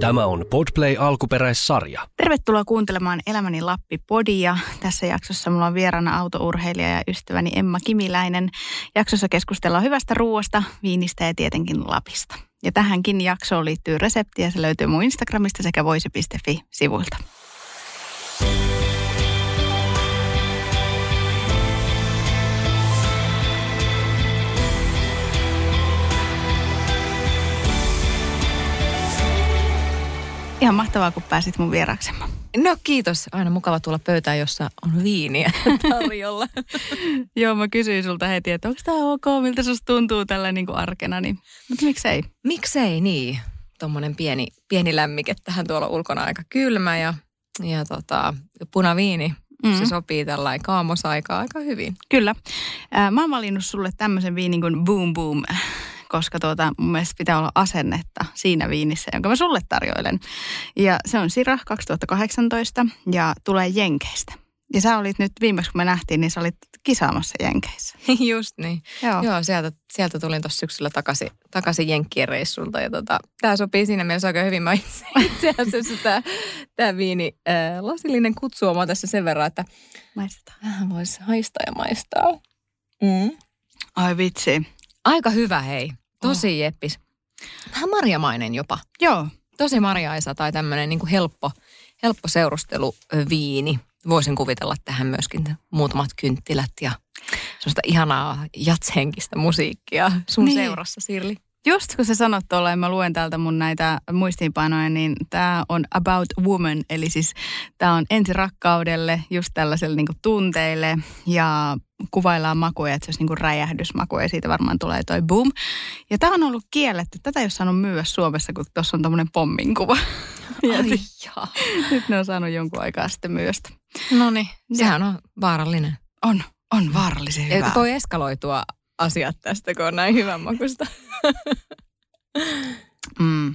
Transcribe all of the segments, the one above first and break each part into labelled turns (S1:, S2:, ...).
S1: Tämä on Podplay alkuperäissarja.
S2: Tervetuloa kuuntelemaan Elämäni Lappi-podia. Tässä jaksossa mulla on vieraana autourheilija ja ystäväni Emma Kimiläinen. Jaksossa keskustellaan hyvästä ruoasta, viinistä ja tietenkin Lapista. Ja tähänkin jaksoon liittyy resepti ja se löytyy mun Instagramista sekä voise.fi-sivuilta. Ihan mahtavaa, kun pääsit mun vieraaksi. Emma.
S3: No kiitos. Aina mukava tulla pöytään, jossa on viiniä tarjolla.
S2: Joo, mä kysyin sulta heti, että onko tämä ok, miltä susta tuntuu tällä niin kuin arkena, niin, mutta miksei?
S3: Miksei niin? Tuommoinen pieni, pieni lämmike tähän tuolla ulkona aika kylmä ja, ja tota, punaviini. Mm. Se sopii tällainen kaamosaikaa aika hyvin.
S2: Kyllä. Mä oon valinnut sulle tämmöisen viinin kuin Boom Boom, koska tuota, mun mielestä pitää olla asennetta siinä viinissä, jonka mä sulle tarjoilen. Ja se on Sira 2018 ja tulee Jenkeistä. Ja sä olit nyt viimeksi, kun me nähtiin, niin sä olit kisaamassa Jenkeissä.
S3: Just niin.
S2: Joo.
S3: Joo, sieltä, sieltä tulin tuossa syksyllä takaisin, takaisin Jenkkien reissulta. Ja tota, tämä sopii siinä mielessä aika hyvin. Mä itse, itse asiassa tämä, tämä viini, äh, lasillinen kutsuoma tässä sen verran, että
S2: Maistetaan.
S3: vähän voisi haistaa ja maistaa. Mm.
S2: Ai vitsi.
S3: Aika hyvä hei. Tosi oh. jeppis. Vähän marjamainen jopa.
S2: Joo.
S3: Tosi marjaisa tai tämmöinen niin kuin helppo, helppo seurusteluviini. Voisin kuvitella tähän myöskin muutamat kynttilät ja sellaista ihanaa jatshenkistä musiikkia sun
S2: Niin.
S3: seurassa, Sirli.
S2: Just kun sä sanot tuolla, mä luen täältä mun näitä muistiinpanoja, niin tämä on About Woman, eli siis tämä on ensi rakkaudelle, just tällaiselle niinku tunteille, ja kuvaillaan makuja, että se olisi niinku räjähdysmaku, ja siitä varmaan tulee toi boom. Ja tämä on ollut kielletty, tätä ei ole saanut myyä Suomessa, kun tuossa on tämmöinen pommin kuva. Ja
S3: Ai
S2: nyt- ne on saanut jonkun aikaa sitten myöstä.
S3: No niin, sehän on vaarallinen.
S2: On, on vaarallisen
S3: Ja
S2: hyvä.
S3: toi eskaloitua asiat tästä, kun on näin hyvän makusta.
S2: Mm.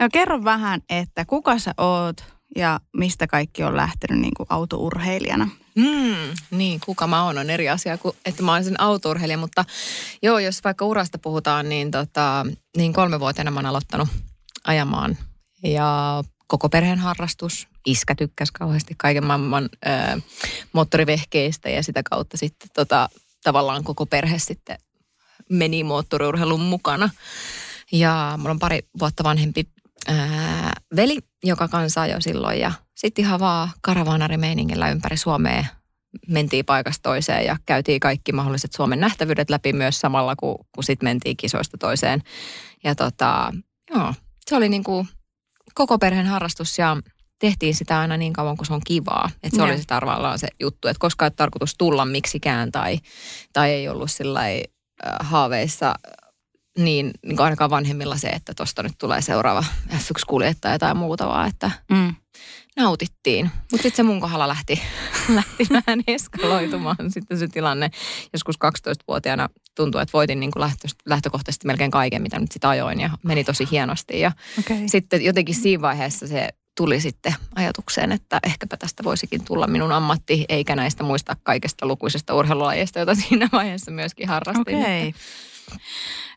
S2: No kerro vähän, että kuka sä oot ja mistä kaikki on lähtenyt niin kuin autourheilijana.
S3: Mm, niin, kuka mä oon on eri asia kuin, että mä oon sen autourheilija, mutta joo, jos vaikka urasta puhutaan, niin, tota, niin kolmevuotiaana mä oon aloittanut ajamaan ja koko perheen harrastus. Iskä tykkäsi kauheasti kaiken maailman ö, moottorivehkeistä ja sitä kautta sitten tota, tavallaan koko perhe sitten meni moottoriurheilun mukana. Ja mulla on pari vuotta vanhempi ää, veli, joka kansaa jo silloin ja sitten ihan vaan karavaanarimeiningillä ympäri Suomea mentiin paikasta toiseen ja käytiin kaikki mahdolliset Suomen nähtävyydet läpi myös samalla, kun, kun sitten mentiin kisoista toiseen. Ja tota, joo, se oli niin kuin koko perheen harrastus ja tehtiin sitä aina niin kauan, kun se on kivaa. Että se
S2: Joo.
S3: oli se tavallaan se juttu, että koskaan ei tarkoitus tulla miksikään tai, tai ei ollut sillä haaveissa niin, niin ainakaan vanhemmilla se, että tuosta nyt tulee seuraava F1-kuljettaja tai muuta, vaan että
S2: Mm.
S3: nautittiin. Mutta sitten se mun kohdalla lähti, lähti vähän eskaloitumaan sitten se tilanne. Joskus 12-vuotiaana tuntui, että voitin niin kuin lähtö, lähtökohtaisesti melkein kaiken, mitä nyt sitä ajoin ja meni tosi hienosti. Ja
S2: Okay.
S3: sitten jotenkin siinä vaiheessa se tuli sitten ajatukseen, että ehkäpä tästä voisikin tulla minun ammatti, eikä näistä muista kaikesta lukuisesta urheilulajeista, jota siinä vaiheessa myöskin harrastin.
S2: Okei.
S3: Että-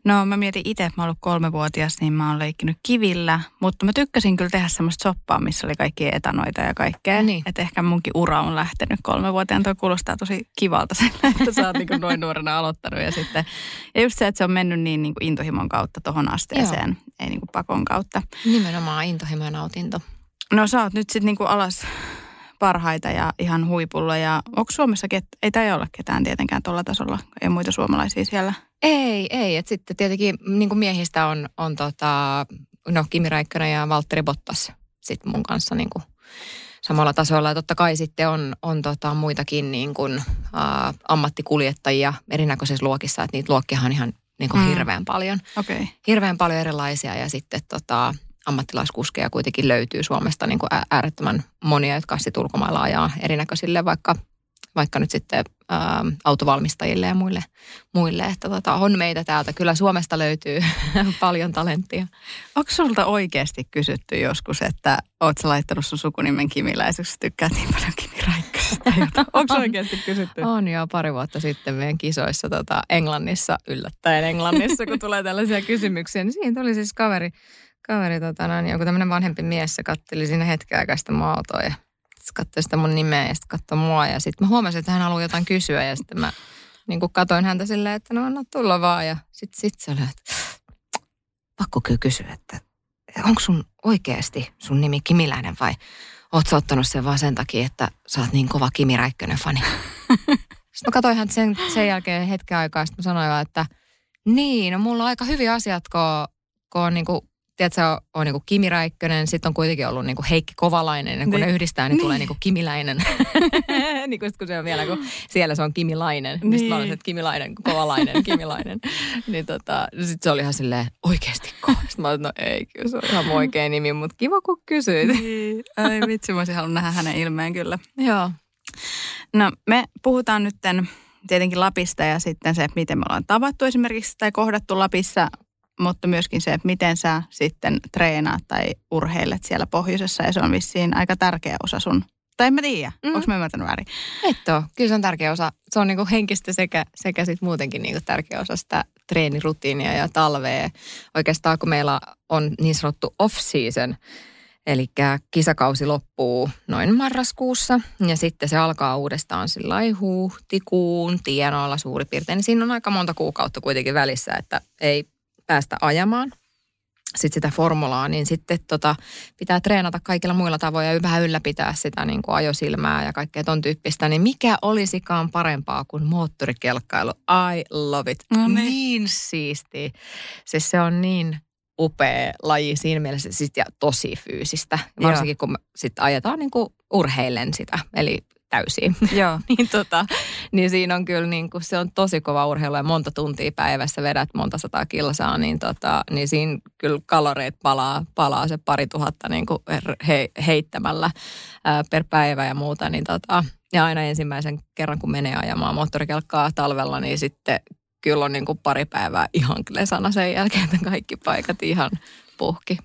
S2: No mä mietin itse, että mä oon ollut kolmevuotias, niin mä oon leikkinyt kivillä. Mutta mä tykkäsin kyllä tehdä semmoista soppaa, missä oli kaikkia etanoita ja kaikkea.
S3: Niin.
S2: Että ehkä munkin ura on lähtenyt kolmevuotiaan. Toi kuulostaa tosi kivalta sen, että sä oot niin noin nuorena aloittanut. Ja, sitten, ja just se, että se on mennyt niin, niin kuin intohimon kautta tohon asteeseen, ei niin kuin pakon kautta.
S3: Nimenomaan intohimo ja nautinto.
S2: No sä oot nyt sitten niin alas parhaita ja ihan huipulla. Ja onko Suomessa, ket... ei tämä olla ketään tietenkään tuolla tasolla, ei muita suomalaisia siellä.
S3: Ei, ei. Et sitten tietenkin niin kuin miehistä on, on tota, no Kimi Räikkönen ja Valtteri Bottas sitten mun kanssa niin kuin samalla tasolla. Ja totta kai sitten on, on tota muitakin niin kuin, ä, ammattikuljettajia erinäköisissä luokissa. Että niitä luokkiahan on ihan niin kuin
S2: Mm.
S3: hirveän paljon.
S2: Okay.
S3: Hirveän paljon erilaisia ja sitten tota, ammattilaiskuskeja kuitenkin löytyy Suomesta niin kuin ä- äärettömän monia, jotka sitten ulkomailla ajaa erinäköisille vaikka, vaikka nyt sitten ää, autovalmistajille ja muille, muille. Että tota, on meitä täältä. Kyllä Suomesta löytyy paljon talenttia.
S2: Onko sulta oikeasti kysytty joskus, että oot sä laittanut sun sukunimen kimiläiseksi, tykkäät niin paljon Kimi Räikkösestä? Onko oikeasti kysytty?
S3: On jo pari vuotta sitten meidän kisoissa tota, Englannissa, yllättäen Englannissa, kun tulee tällaisia kysymyksiä, niin siinä tuli siis kaveri, kaveri tota, noin, joku tämmöinen vanhempi mies, se katteli siinä hetken aikaa sitä mun autoa ja sitten katsoi sitä mun nimeä ja sitten katsoi mua ja sitten mä huomasin, että hän haluaa jotain kysyä ja sitten mä niin kuin katoin häntä silleen, että no anna tulla vaan ja sitten sit se oli, että pakko kyllä kysyä, että onko sun oikeasti sun nimi Kimiläinen vai oot sä ottanut sen vaan sen takia, että sä oot niin kova Kimi Räikkönen fani? Sitten mä katsoin hän sen, sen jälkeen hetken aikaa, sitten mä sanoin vaan, että niin, no mulla on aika hyviä asiat, kun, kun on niin kuin, tiedätkö, on, on niin kuin Kimi Räikkönen, sitten on kuitenkin ollut niin kuin Heikki Kovalainen, ja kun
S2: Niin.
S3: ne yhdistää, niin,
S2: Niin.
S3: tulee niin kuin Kimiläinen. niin kuin, sit kun se on vielä, kun siellä se on Kimilainen, niin, niin. sitten mä olin,
S2: Niin.
S3: että Kimilainen, Kovalainen, Kimilainen. niin tota, sitten se oli ihan silleen, oikeasti ko? Sitten mä olin, no ei, kyllä se on ihan oikea nimi, mutta kiva kun kysyit.
S2: Niin. Ai vitsi, mä olisin halunnut nähdä hänen ilmeen kyllä.
S3: Joo.
S2: No me puhutaan nyt tietenkin Lapista ja sitten se, miten me ollaan tavattu esimerkiksi tai kohdattu Lapissa, mutta myöskin se, että miten sä sitten treenaat tai urheilet siellä pohjoisessa ja se on vissiin aika tärkeä osa sun. Tai en mä tiedä,
S3: Mhm.
S2: mm. onko mä ymmärtänyt väärin?
S3: Et ole. Kyllä se on tärkeä osa. Se on niinku henkistä sekä, sekä sit muutenkin niinku tärkeä osa sitä treenirutiinia ja talvea. Oikeastaan kun meillä on niin sanottu off-season, eli kisakausi loppuu noin marraskuussa ja sitten se alkaa uudestaan sillä huhtikuun tienoilla suurin piirtein. Niin siinä on aika monta kuukautta kuitenkin välissä, että ei päästä ajamaan sit sitä formulaa, niin sitten tota, pitää treenata kaikilla muilla tavoin ja vähän ylläpitää sitä niin kuin ajosilmää ja kaikkea ton tyyppistä, niin mikä olisikaan parempaa kuin moottorikelkkailu? I love it.
S2: No niin.
S3: niin siistiä. Siis se on niin upea laji siinä mielessä siis, ja tosi fyysistä.
S2: Joo.
S3: Varsinkin kun me sit ajetaan niin kuin urheilen sitä, eli täysin.
S2: Joo.
S3: niin, tota, niin siinä on kyllä niin kuin, se on tosi kova urheilu ja monta tuntia päivässä vedät monta sataa kilsaa, niin, tota, niin siinä kyllä kaloreet palaa, palaa se pari tuhatta niin kuin he, heittämällä ää, per päivä ja muuta. Niin tota, ja aina ensimmäisen kerran, kun menee ajamaan moottorikelkkaa talvella, niin sitten kyllä on niin kuin pari päivää ihan klesana sen jälkeen, että kaikki paikat ihan puhki.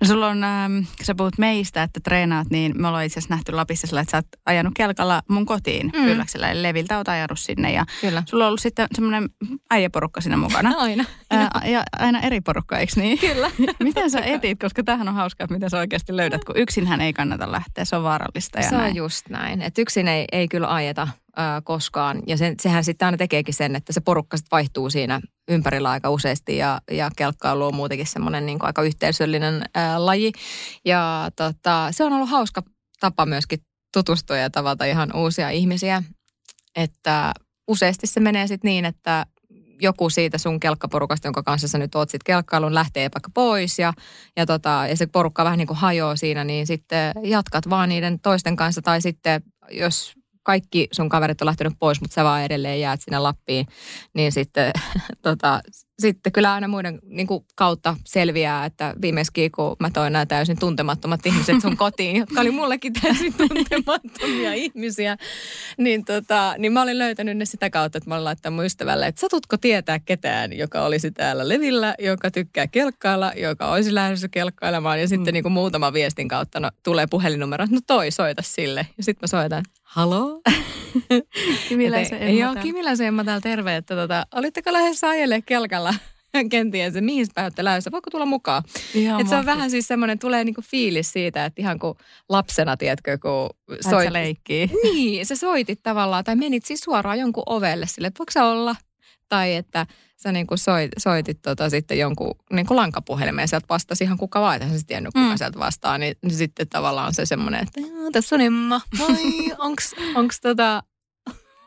S2: No sulla on, ähm, kun sä puhut meistä, että treenaat, niin me ollaan itse asiassa nähty Lapissa sillä, että sä oot ajanut kelkalla mun kotiin
S3: Mm.
S2: Ylläksellä. Eli Leviltä oot ajanut sinne ja
S3: Kyllä.
S2: sulla on ollut sitten semmoinen äijäporukka siinä mukana.
S3: Aina.
S2: Ää, ja aina eri porukka, eikö niin?
S3: Kyllä.
S2: miten sä etit, koska tämähän on hauskaa, että miten sä oikeasti löydät, kun yksinhän ei kannata lähteä, se on vaarallista ja
S3: se
S2: näin.
S3: on just näin. Että yksin ei, ei kyllä ajeta ää, koskaan. Ja sen, sehän sitten aina tekeekin sen, että se porukka sit vaihtuu siinä ympärillä aika useasti. Ja, ja kelkkailu on muutenkin semmoinen niin aika yhteisöllinen ää, laji. Ja tota, se on ollut hauska tapa myöskin tutustua ja tavata ihan uusia ihmisiä. Että useasti se menee sitten niin, että joku siitä sun kelkkaporukasta, jonka kanssa sä nyt oot sit kelkkailun, lähtee vaikka pois ja, ja, tota, ja se porukka vähän niin kuin hajoaa siinä, niin sitten jatkat vaan niiden toisten kanssa tai sitten jos kaikki sun kaverit on lähtenyt pois, mutta sä vaan edelleen jäät sinne Lappiin, niin sitten, tota, sitten kyllä aina muiden niin kuin kautta selviää, että viimeiskin kun mä toin nämä täysin tuntemattomat ihmiset sun kotiin, jotka oli mullekin täysin tuntemattomia ihmisiä, niin, tota, niin mä olin löytänyt ne sitä kautta, että mä olin laittanut mun ystävälle, että satutko tietää ketään, joka olisi täällä levillä, joka tykkää kelkkailla, joka olisi lähdössä kelkkailemaan? Ja sitten niin kuin muutama viestin kautta no, tulee puhelinnumero, no toi soita sille. Ja sitten mä soitan, haloo?
S2: Kimiläisen Emma
S3: Joo. Kimiläisen Emma täällä terve, että tota, olitteko lähdössä ajelle kelkalla? Kenties, mihin päin olette lähdössä, voiko tulla mukaan?
S2: Ihan
S3: Et se on vähän siis semmoinen, tulee niinku fiilis siitä, että ihan kuin lapsena, tiedätkö, kun
S2: Soit... leikkii.
S3: niin, sä soitit tavallaan, tai menit siis suoraan jonkun ovelle sille, että voiko olla? Tai että sä niin kuin soit, soitit tota sitten jonkun niin kuin lankapuhelimeen, sieltä vastasi ihan kuka vaan, että sä tiennyt kuka
S2: Mm.
S3: sieltä vastaa, niin, sitten tavallaan se semmoinen, että joo, tässä on Emma, moi, onks, onks tota,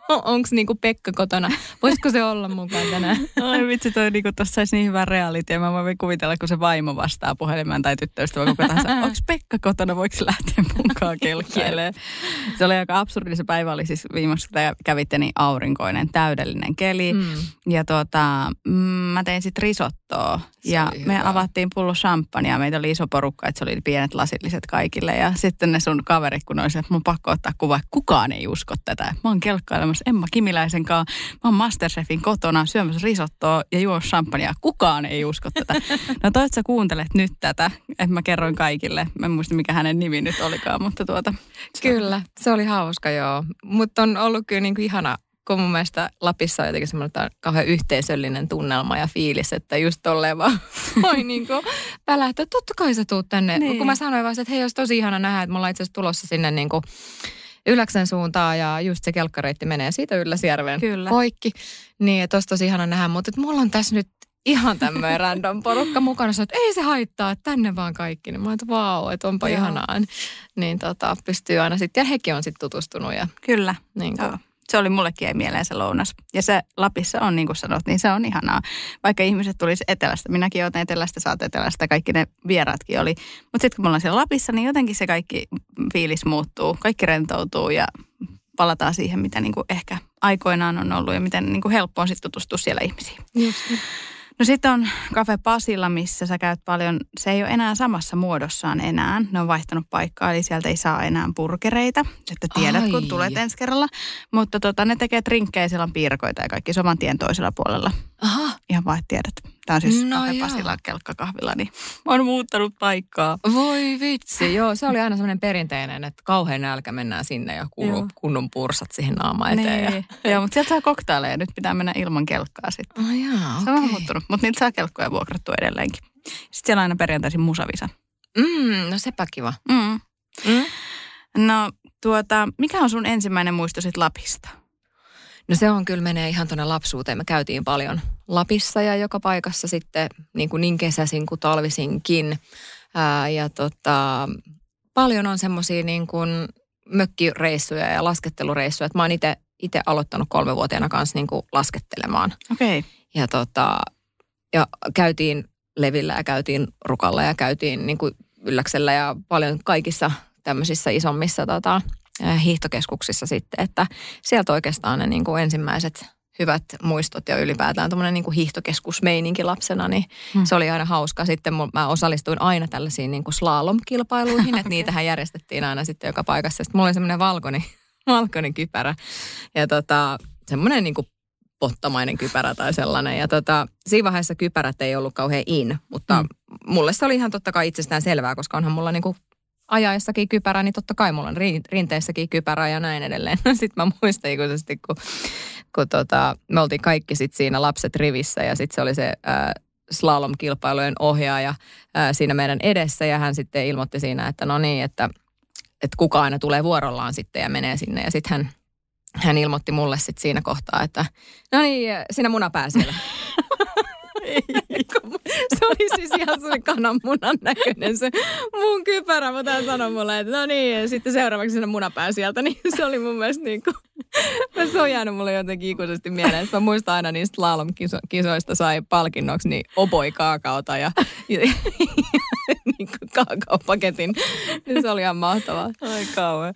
S3: onko niinku Pekka kotona. Voisiko se olla mukaan tänään?
S2: Ai vitsi, toi niinku tossa saisi niin hyvä reality. Mä voin kuvitella, kun se vaimo vastaa puhelimeen tai tyttöystävä koko tahansa. Onko Pekka kotona, voiko lähteä mukaan kelkkailemaan? se oli aika absurdi. Se päivä oli siis viimeksi, kun kävitte, niin aurinkoinen, täydellinen keli. Mm. Ja mm, mä tein sitten risottoa.
S3: Se
S2: ja me
S3: hyvä.
S2: avattiin pullo champagnea. Meitä oli iso porukka, että se oli pienet lasilliset kaikille. Ja sitten ne sun kaverit, kun olisi, että mun pakko ottaa kuva. Kukaan ei usko tätä. Mä oon kelkkailemassa Emma Kimiläisen kanssa. Mä oon Masterchefin kotona syömässä risottoa ja juo champagnea. Kukaan ei usko tätä. No toivottavasti sä kuuntelet nyt tätä. Että mä kerroin kaikille. Mä en muista, mikä hänen nimi nyt olikaan, mutta tuota.
S3: Kyllä, se oli hauska joo. Mutta on ollut kyllä niinku ihana, kun mun mielestä Lapissa on jotenkin semmoinen kauhean yhteisöllinen tunnelma ja fiilis, että just tolleen vaan voi niinku välähtää. Totta kai sä tuut tänne.
S2: Niin.
S3: Niin. Kun mä sanoin vaan, että hei, olisi tosi ihana nähdä, että me ollaan itse asiassa tulossa sinne niinku Yläksen suuntaan ja just se kelkkareitti menee siitä Ylläsjärven
S2: Kyllä.
S3: poikki. Niin, että olisi tosi ihana nähdä, mutta mulla on tässä nyt ihan tämmöinen random porukka mukana, sanoo, että ei se haittaa, että tänne vaan kaikki. Niin mä että vau, että onpa
S2: Joo.
S3: ihanaa. Niin tota, pystyy aina sitten, ja hekin on sitten tutustunut ja
S2: Kyllä.
S3: niin kuin.
S2: Se oli mullekin ei mieleen se lounas. Ja se Lapissa on, niin kuin sanot, niin se on ihanaa. Vaikka ihmiset tulisi etelästä. Minäkin olen etelästä, saat etelästä, kaikki ne vieraatkin oli. Mutta sitten kun me ollaan siellä Lapissa, niin jotenkin se kaikki fiilis muuttuu. Kaikki rentoutuu ja palataan siihen, mitä niin kuin ehkä aikoinaan on ollut ja miten niin kuin helppo on sitten tutustua siellä ihmisiin.
S3: Just.
S2: No sitten on Cafe Pasilla, missä sä käyt paljon. Se ei ole enää samassa muodossaan enää. Ne on vaihtanut paikkaa, eli sieltä ei saa enää burgereita. Että tiedät,
S3: Ai.
S2: kun tulet ensi kerralla. Mutta tota, ne tekee trinkkejä, siellä on piirakoita ja kaikki saman tien toisella puolella.
S3: Aha,
S2: Ihan vaan, että tiedät. Tämä on siis
S3: No.
S2: Pasilla kelkkakahvila, niin oon muuttanut paikkaa.
S3: voi vitsi. Joo, se oli aina semmoinen perinteinen, että kauhean nälkä mennään sinne ja
S2: Joo.
S3: kunnon, pursat siihen naama eteen. Ja...
S2: Niin. Joo, mutta sieltä saa koktaileja. Nyt pitää mennä ilman kelkkaa sitten.
S3: Oh, jaa,
S2: Se on muuttunut, mutta niitä saa kelkkoja vuokrattua edelleenkin. Sitten siellä on aina perjantaisin musavisa.
S3: Mm, no sepä kiva.
S2: Mm.
S3: Mm?
S2: No tuota, mikä on sun ensimmäinen muisto sit Lapista?
S3: No se on kyllä menee ihan tuonne lapsuuteen. Me käytiin paljon Lapissa ja joka paikassa sitten niin, kuin niin kesäisin kuin talvisinkin. Ää, ja tota, paljon on semmoisia niin kuin mökkireissuja ja laskettelureissuja. Että mä oon itse aloittanut kolmevuotiaana kanssa niin kuin laskettelemaan.
S2: Okei. Okay.
S3: Ja, tota, ja käytiin Levillä ja käytiin Rukalla ja käytiin niin kuin Ylläksellä ja paljon kaikissa tämmöisissä isommissa tota, hiihtokeskuksissa sitten, että sieltä oikeastaan ne niin kuin ensimmäiset hyvät muistot ja ylipäätään tuommoinen niin kuin hiihtokeskusmeininki lapsena, niin
S2: Hmm.
S3: hmm. se oli aina hauska. Sitten mä osallistuin aina tällaisiin niin kuin slalom-kilpailuihin, että niitähän järjestettiin aina sitten joka paikassa. Sitten mulla oli semmoinen valkoinen, valkoinen kypärä ja tota, semmoinen niin kuin pottamainen kypärä tai sellainen. Ja tota, siinä vaiheessa kypärät ei ollut kauhean in, mutta
S2: Mm.
S3: mm. mulle se oli ihan totta kai itsestään selvää, koska onhan mulla niinku ajaessakin kypärä, niin totta kai mulla on ri- rinteessäkin kypärä ja näin edelleen. Sitten mä muistan ikuisesti, kun, kun tota, me oltiin kaikki sit siinä lapset rivissä ja sitten se oli se ää, slalom-kilpailujen ohjaaja ää, siinä meidän edessä ja hän sitten ilmoitti siinä, että no niin, että, että kuka aina tulee vuorollaan sitten ja menee sinne ja sitten hän hän ilmoitti mulle sitten siinä kohtaa, että no niin, sinä munapää siellä. se oli siis ihan se kananmunan näköinen se mun kypärä, mutta hän sanoi mulle, että no niin, ja sitten seuraavaksi sinne munapää sieltä, niin se oli mun mielestä niin kuin, se on jäänyt mulle jotenkin ikuisesti mieleen. Mä muistan aina niistä slalom-kisoista sai palkinnoksi niin oboi kaakaota ja, ja, ja niin kuin kaakaopaketin. Niin se oli ihan mahtavaa.
S2: Ai kauhean.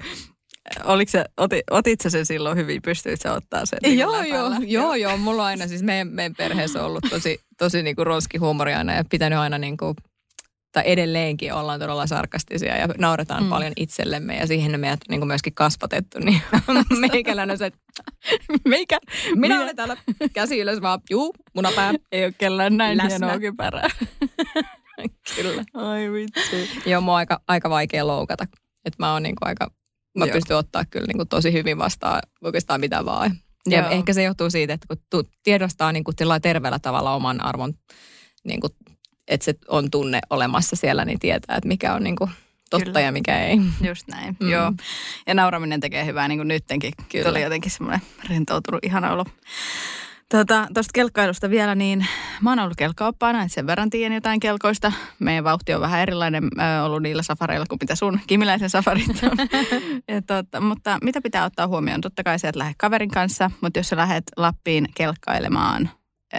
S2: Oliko se, oti, otit sä sen silloin hyvin? Pystyit sä ottaa sen? niin
S3: Joo, joo, joo, joo. Mulla on aina siis meidän, meidän perheessä on ollut tosi, tosi niinku ronski huumori aina ja pitänyt aina niinku, tai edelleenkin ollaan todella sarkastisia ja nauretaan
S2: Mm.
S3: paljon itsellemme ja siihen meidät niinku myöskin kasvatettu. Niin meikäläinen se,
S2: Meikä?
S3: minä olen täällä käsi ylös vaan, juu, munapää.
S2: Ei ole kellään näin
S3: Läsnä.
S2: hienoa kypärää.
S3: Kyllä.
S2: Ai vitsi.
S3: Joo, mua on aika, aika vaikea loukata. Että mä oon niinku aika, mä
S2: Joo.
S3: pystyn ottaa kyllä niinku tosi hyvin vastaan oikeastaan mitä vaan. Ja
S2: Joo.
S3: ehkä se johtuu siitä, että kun tiedostaa niin kuin terveellä tavalla oman arvon, niin kuin, että se on tunne olemassa siellä, niin tietää, että mikä on niin kuin totta
S2: Kyllä.
S3: ja mikä ei.
S2: Just näin,
S3: Mm.
S2: joo. Ja nauraminen tekee hyvää niin kuin nyttenkin. Kyllä. Oli jotenkin semmoinen rentoutunut ihana olo. Tuosta tota, kelkkailusta vielä, niin mä oon ollut kelkkaoppaana, että sen verran tiedän jotain kelkoista. Meidän vauhti on vähän erilainen ö, ollut niillä safareilla kuin mitä sun kimiläisen safarit on. ja tota, mutta mitä pitää ottaa huomioon? Totta kai se, että lähdet kaverin kanssa, mutta jos sä lähdet Lappiin kelkkailemaan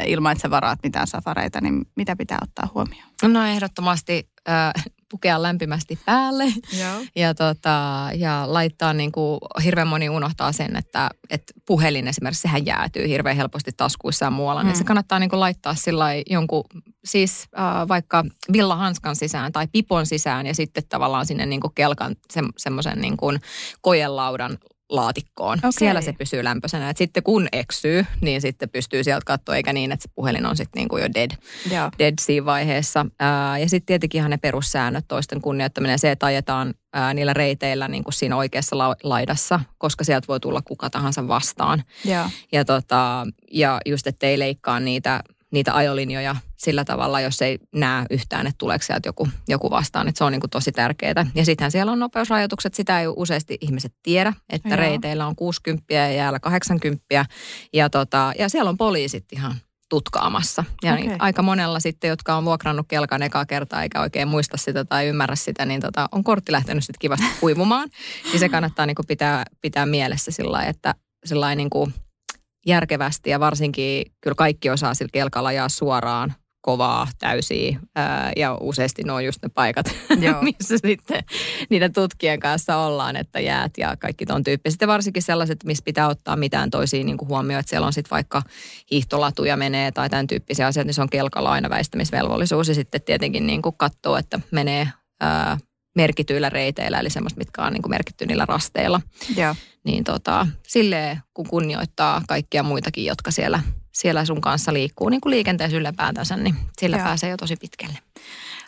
S2: ilman, että sä varaat mitään safareita, niin mitä pitää ottaa huomioon?
S3: No ehdottomasti äh, pukea lämpimästi päälle
S2: Joo.
S3: ja, tota, ja laittaa niin kuin, hirveän moni unohtaa sen, että, että puhelin esimerkiksi sehän jäätyy hirveän helposti taskuissa ja muualla. Mm. Niin se kannattaa niin kuin, laittaa sillä jonkun, siis äh, vaikka villahanskan sisään tai pipon sisään ja sitten tavallaan sinne niin kuin kelkan se, semmoisen niin kuin kojelaudan laatikkoon.
S2: Okei.
S3: Siellä se pysyy lämpöisenä. Et sitten kun eksyy, niin sitten pystyy sieltä katsoa, eikä niin, että se puhelin on sitten niinku jo dead,
S2: Joo.
S3: dead siinä vaiheessa. Ää, ja sitten tietenkin ihan ne perussäännöt, toisten kunnioittaminen, se, että ajetaan ää, niillä reiteillä niin kuin siinä oikeassa la- laidassa, koska sieltä voi tulla kuka tahansa vastaan.
S2: Joo.
S3: Ja, tota, ja just, ettei leikkaa niitä, niitä ajolinjoja sillä tavalla, jos ei näe yhtään, että tuleeko sieltä joku, joku vastaan. Että se on niin kuin tosi tärkeää. Ja sittenhän siellä on nopeusrajoitukset. Sitä ei useasti ihmiset tiedä, että
S2: Joo.
S3: reiteillä on 60 ja jäällä 80. Ja, tota, ja siellä on poliisit ihan tutkaamassa. Ja
S2: Okei.
S3: niin, aika monella sitten, jotka on vuokrannut kelkan ekaa kertaa eikä oikein muista sitä tai ymmärrä sitä, niin tota, on kortti lähtenyt sitten kivasti kuivumaan. Ja se kannattaa niin kuin pitää, pitää mielessä sillä lailla, että sillä lailla niin kuin järkevästi ja varsinkin kyllä kaikki osaa sillä kelkalla ajaa suoraan kovaa, täysiä ää, ja useasti ne on just ne paikat,
S2: Joo.
S3: missä sitten niiden tutkien kanssa ollaan, että jäät ja kaikki ton tyyppiset. Ja varsinkin sellaiset, missä pitää ottaa mitään toisia niin huomioon, että siellä on sitten vaikka hiihtolatuja menee tai tämän tyyppisiä asioita, niin se on kelkalla aina väistämisvelvollisuus ja sitten tietenkin niin kuin katsoo, että menee ää, merkityillä reiteillä, eli semmoista, mitkä on niin kuin merkitty niillä rasteilla
S2: Joo.
S3: Niin tota, silleen kun kunnioittaa kaikkia muitakin, jotka siellä, siellä sun kanssa liikkuu niin kuin liikenteessä ylipäätänsä, niin sillä
S2: Joo.
S3: pääsee jo tosi pitkälle.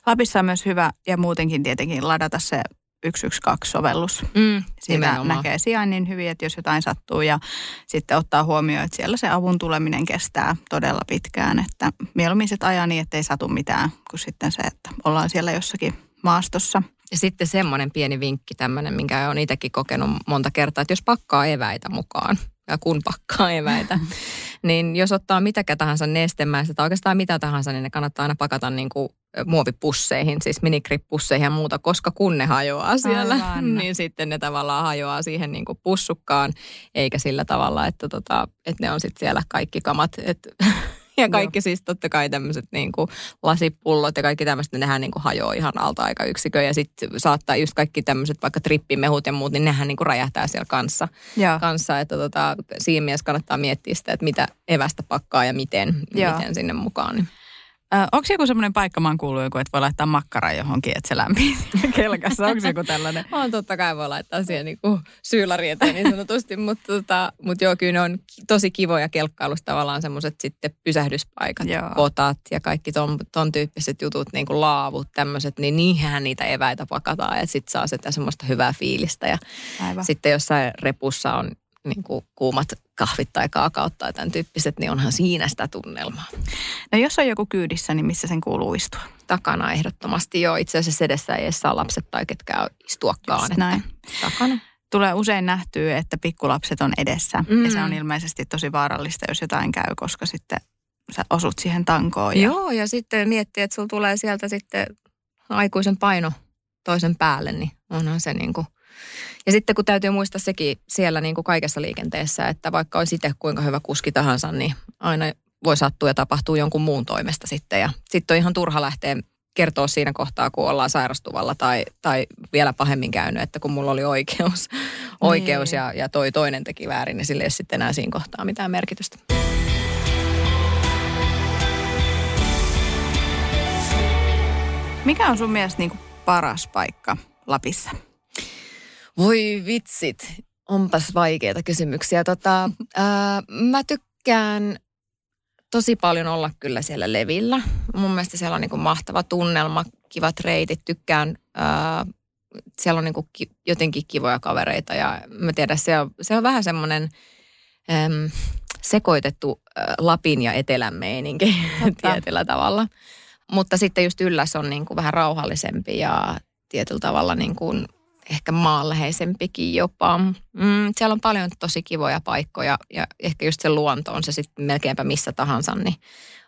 S2: Lapissa on myös hyvä ja muutenkin tietenkin ladata se 112-sovellus.
S3: Mm,
S2: Siitä
S3: nimenomaan.
S2: näkee sijainnin hyvin, että jos jotain sattuu ja sitten ottaa huomioon, että siellä se avun tuleminen kestää todella pitkään. Että mieluummin sit ajaa niin, että ei satu mitään, kuin sitten se, että ollaan siellä jossakin maastossa.
S3: Ja sitten semmoinen pieni vinkki tämmöinen, minkä olen itsekin kokenut monta kertaa, että jos pakkaa eväitä mukaan, ja kun pakkaa eväitä, niin jos ottaa mitäkä tahansa nestemäistä tai oikeastaan mitä tahansa, niin ne kannattaa aina pakata niin kuin muovipusseihin, siis minikrippusseihin ja muuta, koska kun ne hajoaa siellä,
S2: Aivan.
S3: niin sitten ne tavallaan hajoaa siihen niin kuin pussukkaan, eikä sillä tavalla, että, tota, että ne on sitten siellä kaikki kamat, että ja kaikki Joo. siis totta kai tämmöiset niin kuin lasipullot ja kaikki tämmöiset, nehän niin kuin hajoaa ihan alta aika yksikö. Ja sitten saattaa just kaikki tämmöiset vaikka trippimehut ja muut, niin nehän niin kuin räjähtää siellä kanssa.
S2: Joo.
S3: kanssa että tota, siinä mielessä kannattaa miettiä sitä, että mitä evästä pakkaa ja miten,
S2: Joo.
S3: miten sinne mukaan. Niin.
S2: Ö, onko joku semmoinen paikka, mä oon kuullut joku, että voi laittaa makkaraa johonkin, että se lämpii kelkassa? Onko joku tällainen?
S3: On totta kai voi laittaa siihen niin kuin syylari eteen niin sanotusti, mutta, tota, mutta joo, kyllä ne on tosi kivoja kelkkailusta tavallaan semmoiset sitten pysähdyspaikat,
S2: Joo.
S3: kotat ja kaikki ton, ton tyyppiset jutut, niin kuin laavut, tämmöiset, niin niihin niitä eväitä pakataan ja sitten saa sitä semmoista hyvää fiilistä ja
S2: Aivan.
S3: sitten jossain repussa on niin kuin kuumat kahvit tai kaakaot tai tämän tyyppiset, niin onhan siinä sitä tunnelmaa.
S2: No jos on joku kyydissä, niin missä sen kuuluu istua?
S3: Takana ehdottomasti jo. Itse asiassa edessä ei edes saa lapset tai ketkään istuakaan.
S2: Just
S3: että
S2: näin.
S3: Takana.
S2: Tulee usein nähtyä, että pikkulapset on edessä.
S3: Mm.
S2: Ja se on ilmeisesti tosi vaarallista, jos jotain käy, koska sitten sä osut siihen tankoon. Ja...
S3: Joo, ja sitten miettii, että sulla tulee sieltä sitten aikuisen paino toisen päälle, niin onhan se niin kuin... Ja sitten kun täytyy muistaa sekin siellä niin kuin kaikessa liikenteessä, että vaikka olisi itse kuinka hyvä kuski tahansa, niin aina voi sattua ja tapahtuu jonkun muun toimesta sitten. Ja sitten on ihan turha lähteä kertoa siinä kohtaa, kun ollaan sairastuvalla tai, tai vielä pahemmin käynyt, että kun mulla oli oikeus, oikeus ja, ja toi toinen teki väärin, niin sille ei ole sitten enää siinä kohtaa mitään merkitystä.
S2: Mikä on sun mielestä niin kuin paras paikka Lapissa?
S3: Voi vitsit, onpas vaikeita kysymyksiä. Tota, ää, mä tykkään tosi paljon olla kyllä siellä levillä. Mun mielestä siellä on niinku mahtava tunnelma, kivat reitit. Tykkään, ää, siellä on niinku ki, jotenkin kivoja kavereita ja mä tiedän, se on, se on vähän semmoinen äm, sekoitettu ä, Lapin ja Etelän meininki tietyllä tavalla. Mutta sitten just ylläs on niinku vähän rauhallisempi ja tietyllä tavalla niin kuin ehkä maanläheisempikin jopa. Mm, siellä on paljon tosi kivoja paikkoja ja ehkä just se luonto on se sitten melkeinpä missä tahansa, niin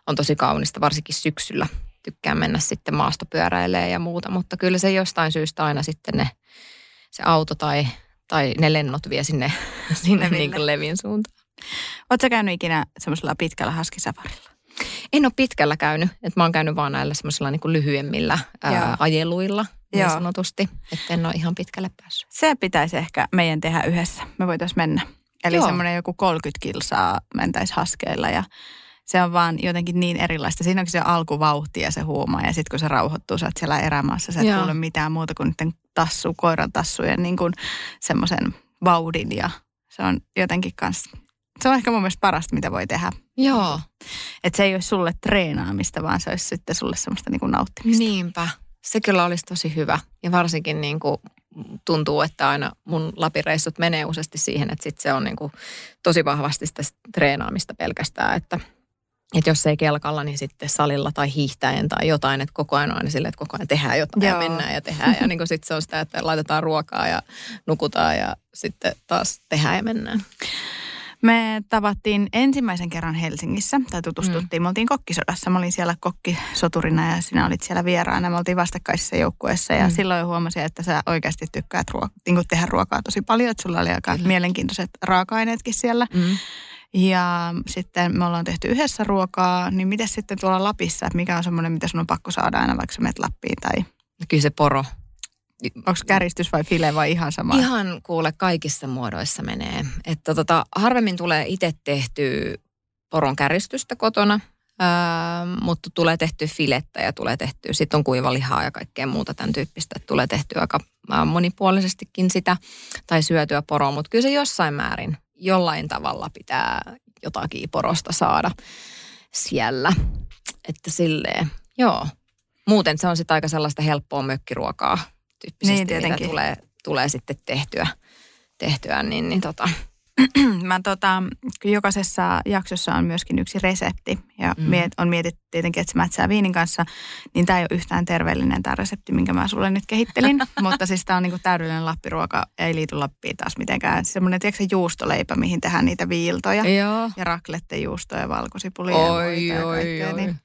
S3: on tosi kaunista, varsinkin syksyllä. Tykkään mennä sitten maastopyöräilemään ja muuta, mutta kyllä se jostain syystä aina sitten ne, se auto tai, tai ne lennot vie sinne, sinne
S2: Leville.
S3: niin kuin levin suuntaan.
S2: Oletko käynyt ikinä semmoisella pitkällä haskisafarilla?
S3: En ole pitkällä käynyt, että mä oon käynyt vaan näillä semmoisilla niin lyhyemmillä ää, ajeluilla niin
S2: Joo.
S3: sanotusti, että en ole ihan pitkälle päässyt.
S2: Se pitäisi ehkä meidän tehdä yhdessä. Me voitaisiin mennä. Eli
S3: Joo.
S2: semmoinen joku 30 kilsaa mentäisi haskeilla ja se on vaan jotenkin niin erilaista. Siinä onkin se alkuvauhti ja se huuma ja sitten kun se rauhoittuu, sä oot siellä erämaassa, sä et
S3: Joo.
S2: kuule mitään muuta kuin niiden tassu, koiran tassujen niin kuin semmoisen vauhdin ja se on jotenkin kans, se on ehkä mun mielestä parasta, mitä voi tehdä.
S3: Joo,
S2: Että se ei olisi sulle treenaamista, vaan se olisi sitten sulle semmoista niin kuin nauttimista.
S3: niinpä. Se kyllä olisi tosi hyvä. Ja varsinkin niin kuin tuntuu, että aina mun lapireissut menee useasti siihen, että sit se on niin kuin tosi vahvasti sitä treenaamista pelkästään, että että jos ei kelkalla, niin sitten salilla tai hiihtäen tai jotain, että koko ajan on aina silleen, että koko ajan tehdään jotain
S2: Joo.
S3: ja mennään ja tehdään. Ja niin kuin sitten se on sitä, että laitetaan ruokaa ja nukutaan ja sitten taas tehdään ja mennään.
S2: Me tavattiin ensimmäisen kerran Helsingissä, tai tutustuttiin. Mm. Me oltiin kokkisodassa. Mä olin siellä kokkisoturina ja sinä olit siellä vieraana. Me oltiin vastakkaisessa joukkueessa ja
S3: Mm.
S2: silloin huomasin, että sä oikeasti tykkäät ruoka, niin tehdä ruokaa tosi paljon. Että sulla oli aika
S3: Kyllä.
S2: Mielenkiintoiset raaka-aineetkin siellä.
S3: Mm.
S2: Ja sitten me ollaan tehty yhdessä ruokaa. Niin miten sitten tuolla Lapissa, että mikä on semmoinen, mitä sun on pakko saada aina, vaikka sä menet Lappiin? Tai
S3: Kyllä se poro
S2: onko käristys vai file vai ihan sama?
S3: Ihan kuule kaikissa muodoissa menee. Että tota, harvemmin tulee itse tehtyä poron käristystä kotona, öö, mutta tulee tehty filettä ja tulee tehty, sitten on kuivalihaa ja kaikkea muuta tämän tyyppistä. Että tulee tehtyä aika ää, monipuolisestikin sitä tai syötyä poroa, mutta kyllä se jossain määrin jollain tavalla pitää jotakin porosta saada siellä. Että silleen, joo. Muuten se on sitten aika sellaista helppoa mökkiruokaa tyyppisesti,
S2: Niin,
S3: mitä
S2: tietenkin.
S3: tulee, tulee sitten tehtyä, tehtyä niin, niin tota,
S2: Mä tota, jokaisessa jaksossa on myöskin yksi resepti ja
S3: Mm.
S2: mm. miet, on mietitty tietenkin, että se mätsää viinin kanssa, niin tämä ei ole yhtään terveellinen tämä resepti, minkä mä sulle nyt kehittelin. Mutta siis tämä on niinku täydellinen lappiruoka, ei liity Lappiin taas mitenkään. Semmoinen, tiedätkö se juustoleipä, mihin tehdään niitä viiltoja
S3: Joo.
S2: ja raklettejuustoja ja valkosipulia ja
S3: Oi,
S2: ja
S3: oi,
S2: kaikkea,
S3: oi.
S2: Niin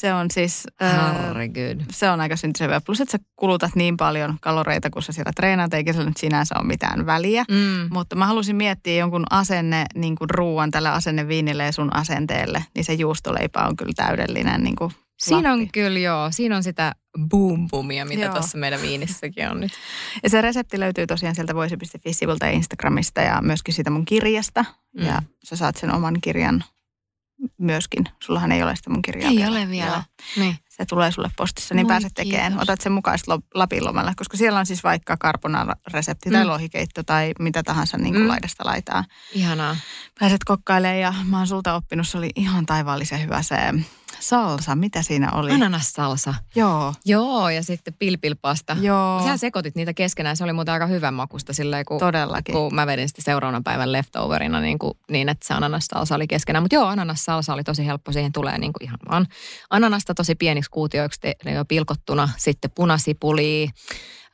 S2: se on siis...
S3: Herregud.
S2: se on aika syntyisevä. Plus, että sä kulutat niin paljon kaloreita, kun sä siellä treenaat, eikä sillä nyt sinänsä ole mitään väliä.
S3: Mm.
S2: Mutta mä halusin miettiä jonkun asenne niin kuin ruuan tälle asenneviinille ja sun asenteelle, niin se juustoleipä on kyllä täydellinen niin kuin
S3: Siinä on kyllä joo, siinä on sitä boom boomia, mitä tuossa meidän viinissäkin on nyt.
S2: Ja se resepti löytyy tosiaan sieltä voisi.fi-sivulta ja Instagramista ja myöskin siitä mun kirjasta.
S3: Mm.
S2: Ja sä saat sen oman kirjan myöskin. Sullahan ei ole sitä mun kirjaa
S3: Ei ole vielä.
S2: Joo.
S3: Niin.
S2: Se tulee sulle postissa, niin
S3: Moi,
S2: pääset tekemään.
S3: kiitos.
S2: Otat sen mukaan Lapin lomalle, koska siellä on siis vaikka carbonara-resepti tai
S3: Mm.
S2: lohikeitto tai mitä tahansa niin kuin
S3: Mm.
S2: laidasta laitaa.
S3: Ihanaa.
S2: pääset kokkailemaan ja mä oon sulta oppinut, se oli ihan taivaallisen hyvä se salsa. Mitä siinä oli?
S3: Ananassalsa.
S2: Joo,
S3: Joo, ja sitten pilpilpasta.
S2: joo,
S3: Sä sekoitit niitä keskenään. Se oli muuten aika hyvän makusta silleen, kun,
S2: todellakin.
S3: kun mä vedin sitä seuraavan päivän leftoverina niin, kuin, niin että se ananassalsa oli keskenään. Mutta joo, ananassalsa oli tosi helppo. Siihen tulee niin kuin ihan vaan ananasta tosi pieniksi kuutioiksi te, jo pilkottuna. Sitten punasipuli.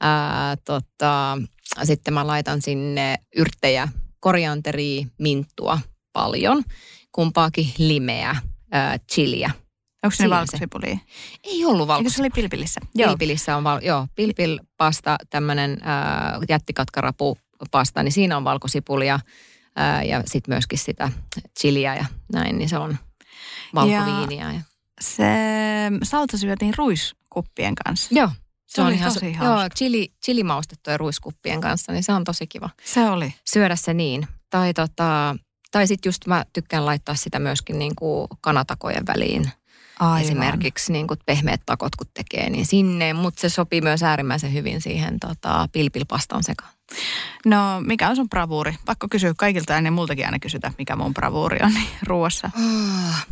S3: Ää, tota, sitten mä laitan sinne yrttejä, korianteria, minttua paljon. Kumpaakin limeä, ää, chiliä.
S2: Onko ne
S3: se.
S2: valkosipulia?
S3: Ei ollut valkoista.
S2: se oli pilpilissä? Joo.
S3: Pilpilissä on, val- joo, pilpilpasta, tämmöinen äh, jättikatkarapupasta, niin siinä on valkosipulia äh, ja sitten myöskin sitä chiliä ja näin, niin se on valkoviiniä. Ja...
S2: Se salsa syötiin ruiskuppien kanssa.
S3: Joo,
S2: Se oli
S3: ihan
S2: tosi hauska.
S3: Joo, chili, chilimaustettuja ruiskuppien kanssa, niin se on tosi kiva
S2: Se oli.
S3: syödä se niin. Tai, tota, tai sitten just mä tykkään laittaa sitä myöskin niin kuin kanatakojen väliin.
S2: Aivan.
S3: Esimerkiksi niin kuin pehmeät takot kun tekee, niin sinne. Mutta se sopii myös äärimmäisen hyvin siihen tota, pilpilpastan sekaan.
S2: No, mikä on sun bravuuri? Pakko kysyä kaikilta ja multakin aina kysytä, mikä mun bravuuri on niin ruoassa.
S3: Ah.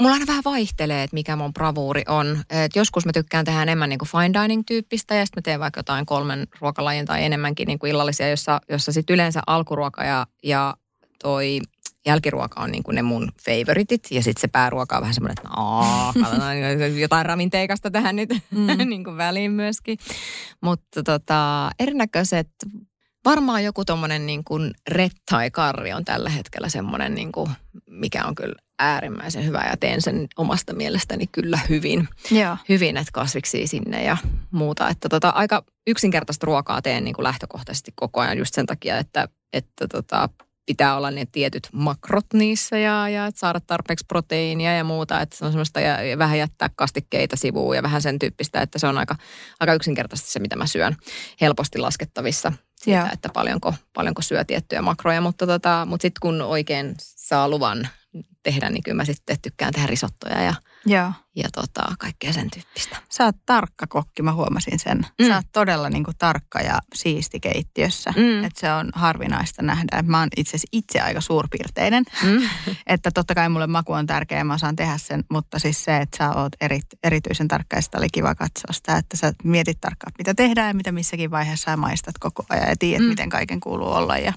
S3: Mulla aina vähän vaihtelee, että mikä mun bravuuri on. Et joskus mä tykkään tehdä enemmän niin kuin fine dining-tyyppistä ja sitten mä teen vaikka jotain kolmen ruokalajin tai enemmänkin niin kuin illallisia, jossa, jossa sitten yleensä alkuruoka ja, ja toi jälkiruoka on niin kuin ne mun favoritit ja sitten se pääruoka on vähän semmoinen, että aah, katsotaan jotain ravinteikasta tähän nyt mm. niin kuin väliin myöskin. Mutta tota, erinäköiset, varmaan joku tommonen niin kuin rettai karri on tällä hetkellä semmoinen, niin kuin, mikä on kyllä äärimmäisen hyvä ja teen sen omasta mielestäni kyllä hyvin.
S2: Joo.
S3: Hyvin, että kasviksi sinne ja muuta. Että tota, aika yksinkertaista ruokaa teen niin kuin lähtökohtaisesti koko ajan just sen takia, että, että tota, pitää olla ne tietyt makrot niissä ja, ja saada tarpeeksi proteiinia ja muuta. Että se on semmoista ja, ja vähän jättää kastikkeita sivuun ja vähän sen tyyppistä, että se on aika, aika yksinkertaisesti se, mitä mä syön. Helposti laskettavissa siitä,
S2: Joo.
S3: että paljonko, paljonko syö tiettyjä makroja. Mutta, tota, mutta sitten kun oikein saa luvan tehdä, niin kyllä mä sitten tykkään tehdä risottoja ja,
S2: Joo.
S3: Ja tota, kaikkea sen tyyppistä.
S2: Sä oot tarkka kokki, mä huomasin sen.
S3: Mm.
S2: Sä oot todella niin kuin, tarkka ja siisti keittiössä.
S3: Mm.
S2: Että se on harvinaista nähdä. Mä oon itse itse aika suurpiirteinen.
S3: Mm.
S2: että totta kai mulle maku on tärkeä ja mä osaan tehdä sen, mutta siis se, että sä oot eri, erityisen tarkka ja sitä oli kiva katsoa sitä, että sä mietit tarkkaan, mitä tehdään ja mitä missäkin vaiheessa ja maistat koko ajan ja tiedät,
S3: Mm.
S2: miten kaiken kuuluu olla. Ja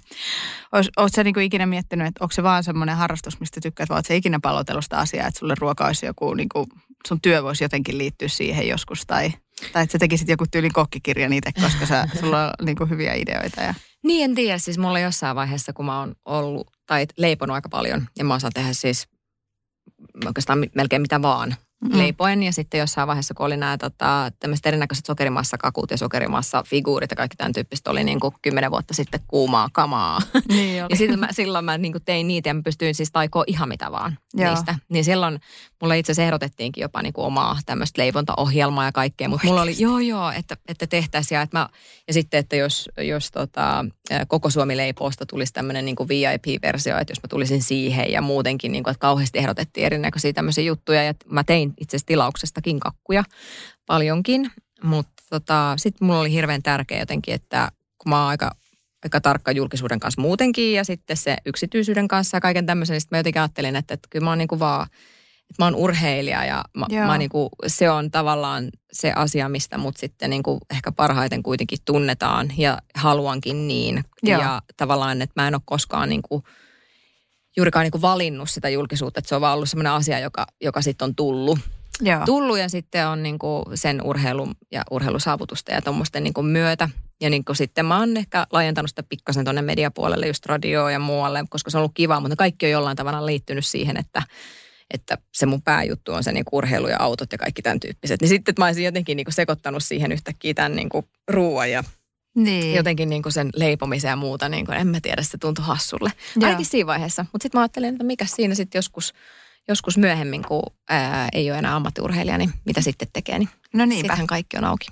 S2: oot, oot sä niinku ikinä miettinyt, että onko se vaan semmoinen harrastus, mistä tykkäät, vai oot sä ikinä palotellut sitä asiaa, että sulle ruoka olisi joku, niinku, sun työ voisi jotenkin liittyä siihen joskus tai, tai että sä tekisit joku tyylin kokkikirjan itse, koska sä, sulla on niinku hyviä ideoita. Ja,
S3: Niin en tiedä, siis mulla jossain vaiheessa, kun mä oon ollut tai leiponut aika paljon ja mä osaan tehdä siis oikeastaan melkein mitä vaan
S2: Mm.
S3: leipoen. Ja sitten jossain vaiheessa, kun oli nämä tota, tämmöiset erinäköiset sokerimassakakut ja sokerimassafiguurit ja kaikki tämän tyyppistä, oli niin kuin kymmenen vuotta sitten kuumaa kamaa.
S2: niin oli.
S3: Ja silloin mä, silloin mä niin kuin tein niitä ja mä pystyin siis taikoa ihan mitä vaan
S2: Joo.
S3: niistä. Niin silloin mulle itse asiassa ehdotettiinkin jopa niin kuin omaa tämmöistä leivontaohjelmaa ja kaikkea. Mutta mulla oli, joo joo, että, että tehtäisiin. Ja, että mä, ja sitten, että jos, jos tota, koko Suomi leipoosta tulisi tämmöinen niin kuin VIP-versio, että jos mä tulisin siihen ja muutenkin, niin kuin, että kauheasti ehdotettiin erinäköisiä tämmöisiä juttuja. Ja mä tein itse asiassa tilauksestakin kakkuja paljonkin. Mutta tota, sitten mulla oli hirveän tärkeä jotenkin, että kun mä oon aika aika tarkka julkisuuden kanssa muutenkin ja sitten se yksityisyyden kanssa ja kaiken tämmöisen. Niin sitten mä jotenkin ajattelin, että, että kyllä mä oon niin kuin vaan, että mä oon urheilija ja mä,
S2: Joo.
S3: mä niin kuin, se on tavallaan se asia, mistä mut sitten niin kuin ehkä parhaiten kuitenkin tunnetaan ja haluankin niin.
S2: Joo.
S3: Ja tavallaan, että mä en ole koskaan niin kuin, juurikaan niin kuin valinnut sitä julkisuutta, että se on vaan ollut semmoinen asia, joka, joka sitten on tullut
S2: Joo.
S3: tullut ja sitten on niin kuin sen urheilun ja urheilusaavutusten ja tuommoisten niin myötä. Ja niin kuin sitten mä oon ehkä laajentanut sitä pikkasen tuonne mediapuolelle, just radioon ja muualle, koska se on ollut kiva, mutta kaikki on jollain tavalla liittynyt siihen, että, että se mun pääjuttu on se niin urheilu ja autot ja kaikki tämän tyyppiset. Niin sitten että mä olisin jotenkin niin kuin sekoittanut siihen yhtäkkiä tämän niin kuin ruoan ja
S2: Niin.
S3: jotenkin niin kuin sen leipomisen ja muuta, niin kuin, en mä tiedä, se tuntui hassulle.
S2: Joo.
S3: Ainakin siinä vaiheessa. Mutta sitten mä ajattelin, että mikä siinä sitten joskus, joskus myöhemmin, kun ää, ei ole enää ammattiurheilija, niin mitä sitten tekee, niin
S2: No niinpä.
S3: sittenhän kaikki on auki.